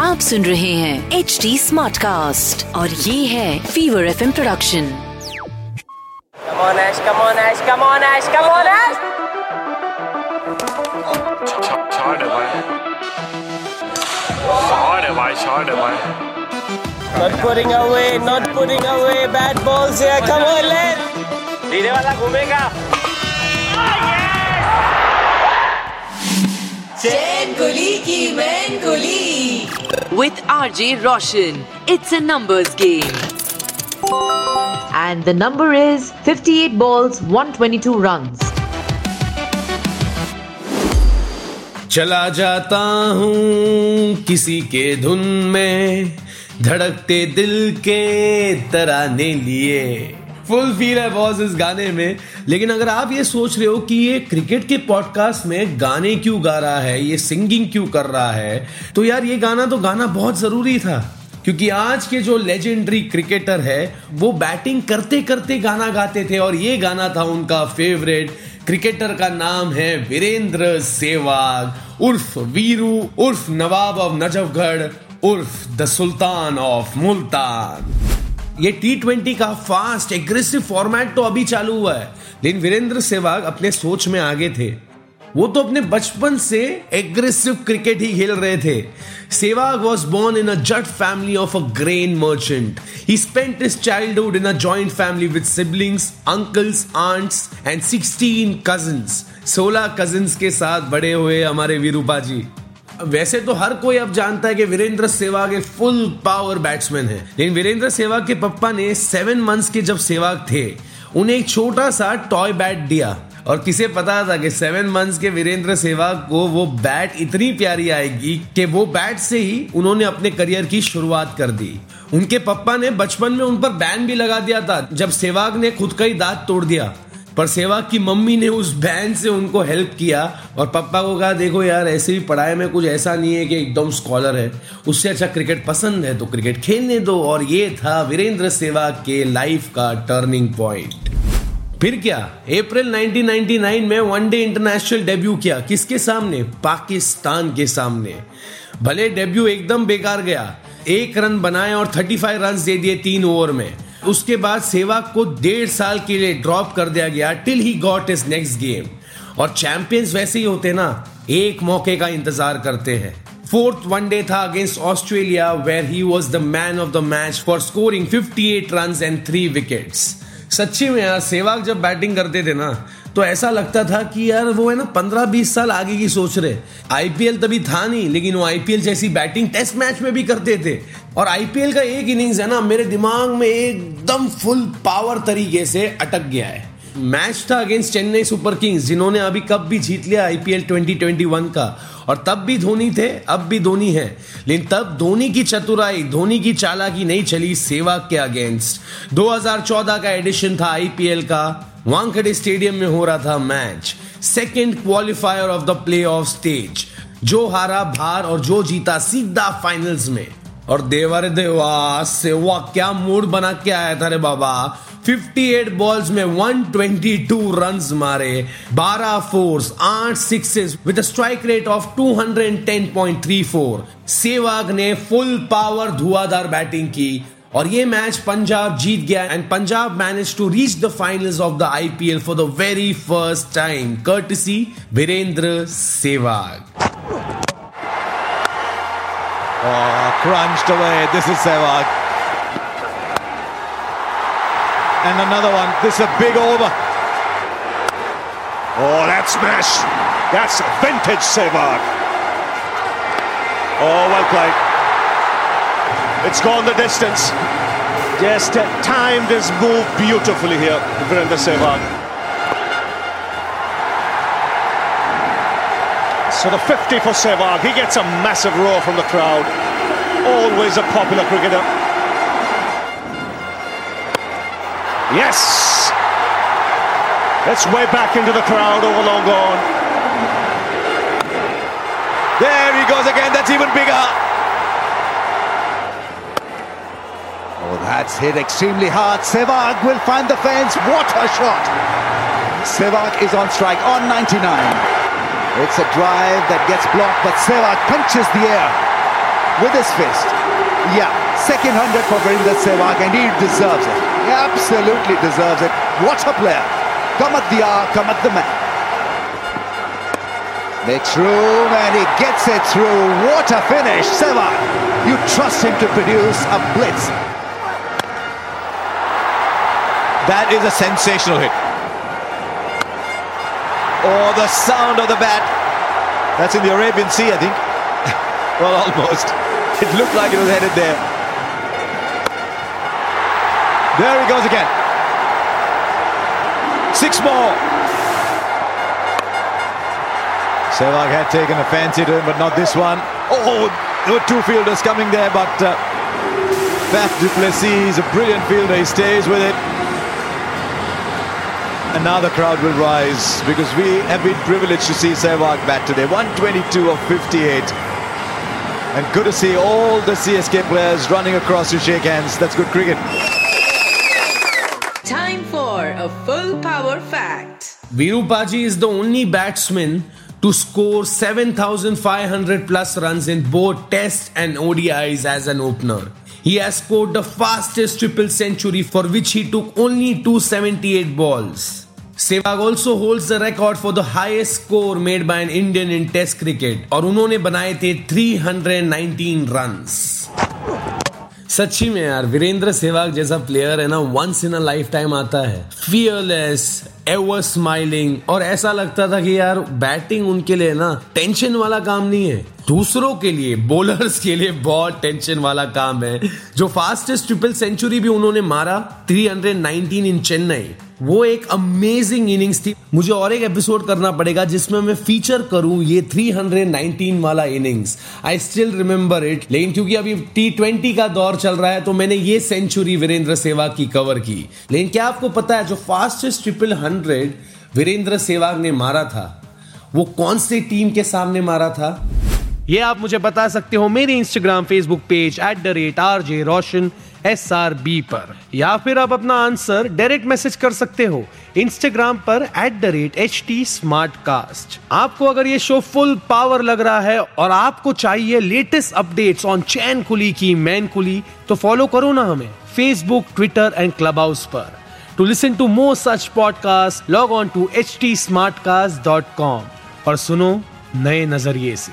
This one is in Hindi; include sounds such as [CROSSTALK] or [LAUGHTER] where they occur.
आप सुन रहे हैं एच डी स्मार्ट कास्ट और ये है Fever F introduction come on Ash come on Ash not pouring away not putting away bat ball ऐसी वाला घूमेगा। With R J Roshan it's a numbers game and the number is 58 balls, 122 runs. चला जाता हूँ किसी के धुन में धड़कते दिल के तराने लिए। फुल फील है बॉस इस गाने में। लेकिन अगर आप ये सोच रहे हो कि ये क्रिकेट के पॉडकास्ट में गाने क्यों गा रहा है, ये सिंगिंग क्यों कर रहा है तो यार ये गाना तो गाना बहुत ज़रूरी था। क्योंकि आज के जो लेजेंडरी क्रिकेटर है, वो बैटिंग करते करते गाना गाते थे और ये गाना था उनका फेवरेट क्रिकेटर का नाम है वीरेंद्र सहवाग। उर्फ़ वीरू, उर्फ़ नवाब ऑफ़ नजफगढ़, उर्फ़ द सुल्तान ऑफ़ मुल्तान। ये टी ट्वेंटी का फास्ट एग्रेसिव फॉर्मेट तो अभी चालू हुआ है। लेकिन वीरेंद्र सहवाग अपने सोच में आगे थे। वो तो अपने बचपन से एग्रेसिव क्रिकेट ही खेल रहे थे। Sehwag was born in a Jat family of a grain merchant he spent his childhood in a joint family with siblings uncles aunts and 16 cousins 16 cousins के साथ बड़े हुए हमारे वीरूपा जी। वैसे तो हर कोई अब जानता है कि वीरेंद्र सहवाग एक फुल पावर बैट्समैन है। लेकिन वीरेंद्र सहवाग के पप्पा ने सेवन मंथ्स के जब सहवाग थे, उन्हें एक छोटा सा टॉय बैट दिया। और किसे पता था कि सेवन मंथ्स के वीरेंद्र सहवाग को वो बैट इतनी प्यारी आएगी कि वो बैट से ही उन्होंने अपने करियर की शुरुआत कर दी। उनके पप्पा ने बचपन में उन पर बैन भी लगा दिया था, जब सेवाग ने खुद का ही दांत तोड़ दिया। पर सहवाग की मम्मी ने उस बहन से उनको हेल्प किया और पापा को कहा, देखो यार, ऐसे भी पढ़ाई में कुछ ऐसा नहीं है कि एकदम स्कॉलर है। उससे अच्छा क्रिकेट पसंद है तो क्रिकेट खेलने दो। और ये था वीरेंद्र सेवा के लाइफ का टर्निंग पॉइंट फिर क्या? अप्रैल 1999 में वनडे इंटरनेशनल डेब्यू किया। किसके सामने? पाकिस्तान के सामने। भले डेब्यू एकदम बेकार गया, एक रन बनाए और 35 रन दे दिए तीन ओवर में। उसके बाद सहवाग को डेढ़ साल के लिए ड्रॉप कर दिया गया till he got his next game और चैंपियंस वैसे ही होते ना, एक मौके का इंतज़ार करते हैं। फोर्थ वनडे था against Australia where he was the man of the match for scoring fifty eight run and three wicket सच्ची में यार, सेवाग जब बैटिंग करते थे ना तो ऐसा लगता था कि यार वो है ना, पंद्रह बीस साल आगे की सोच रहे। आईपीएल तभी था नहीं, लेकिन वो आईपीएल जैसी बैटिंग टेस्ट मैच में भी करते थे। और आईपीएल का एक इनिंग्स है ना, मेरे दिमाग में एकदम फुल पावर तरीके से अटक गया है। मैच था अगेंस्ट चेन्नई सुपर किंग्स, जिन्होंने अभी कप भी जीत लिया आईपीएल 2021 का। और तब भी धोनी थे, अब भी धोनी है। लेकिन तब धोनी की चतुराई, धोनी की चालाकी नहीं चली सेवाग के अगेंस्ट 2014 का एडिशन था आईपीएल का। वानखेड़े स्टेडियम में हो रहा था match. Second qualifier of the playoff stage जो हारा भार और जो जीता सीधा फाइनल्स में। और देवर देवा सेवा क्या मूड बना के आया था रे बाबा। 58 बॉल्स में 122 रन्स मारे। 12 fours 8 sixes with strike rate of 210.34 Sehwag ने फुल पावर धुआंधार बैटिंग की। और ये मैच पंजाब जीत गया and Punjab manage to reach the finals of the IPL for the very first time courtesy Virender Sehwag Oh, crunched away. This is Sehwag. And another one. This is a big over. Oh, that smash. That's vintage Sehwag. Oh, well played. It's gone the distance. Just timed his move beautifully here, Virendra Sehwag. So the 50 for Sehwag. He gets a massive roar from the crowd. Always a popular cricketer. Yes! It's way back into the crowd over long gone. There he goes again. That's even bigger. That's hit extremely hard. Sehwag will find the fence. What a shot! Sehwag is on strike on 99. It's a drive that gets blocked, but Sehwag punches the air with his fist. Yeah, second hundred for Virender Sehwag, and he deserves it. He absolutely deserves it. What a player! Come at the hour, come at the man. Makes room and he gets it through. What a finish, Sehwag! You trust him to produce a blitz. That is a sensational hit. Oh, the sound of the bat. That's in the Arabian Sea, I think. [LAUGHS] well, almost. It looked like it was headed there. There he goes again. Six more. Sehwag had taken a fancy to him, but not this one. Oh, there were two fielders coming there, but uh, Faf du Plessis is a brilliant fielder. He stays with it. And now the crowd will rise because we have been privileged to see Sehwag bat today. 122 of 58. And good to see all the CSK players running across to shake hands. That's good cricket. Time for a full power fact. Virupaji is the only batsman to score 7,500 plus runs in both Test and ODIs as an opener. He has scored the fastest triple century for which he took only 278 balls. Sehwag also holds the record for the highest score made by an Indian in Test cricket और उन्होंने बनाए थे 319 runs. सच्ची में यार, वीरेंद्र सहवाग जैसा प्लेयर है ना once in a lifetime आता है। फियरलेस एवर स्माइलिंग और ऐसा लगता था कि यार बैटिंग उनके लिए ना टेंशन वाला काम नहीं है। दूसरों के लिए बॉलर्स के लिए बहुत टेंशन वाला काम है। जो फास्टेस्ट ट्रिपल सेंचुरी भी उन्होंने मारा 319 इन चेन्नई वो एक अमेजिंग इनिंग्स थी। मुझे और एक एपिसोड करना पड़ेगा जिसमें मैं फीचर करूँ ये 319 वाला innings I still remember it लेकिन क्योंकि अभी टी ट्वेंटी का दौर चल रहा है तो मैंने ये सेंचुरी वीरेंद्र सहवाग की कवर की। लेकिन क्या आपको पता है, जो fastest triple hundred Virender Sehwag ने मारा था, वो कौन से टीम के सामने मारा था? ये आप मुझे बता सकते हो मेरे Instagram Facebook page at the rate R J Roshan S R B पर, या फिर आप अपना आंसर डायरेक्ट मैसेज कर सकते हो इंस्टाग्राम पर at the rate H T Smartcast आपको अगर ये शो फुल पावर लग रहा है और आपको चाहिए latest updates on Chain Kulii Ki Main Kulii तो फॉलो करो ना हमें Facebook Twitter and Clubhouse पर। To listen to more such podcast log on to H T Smartcast dot com और सुनो नए नज़रिए से।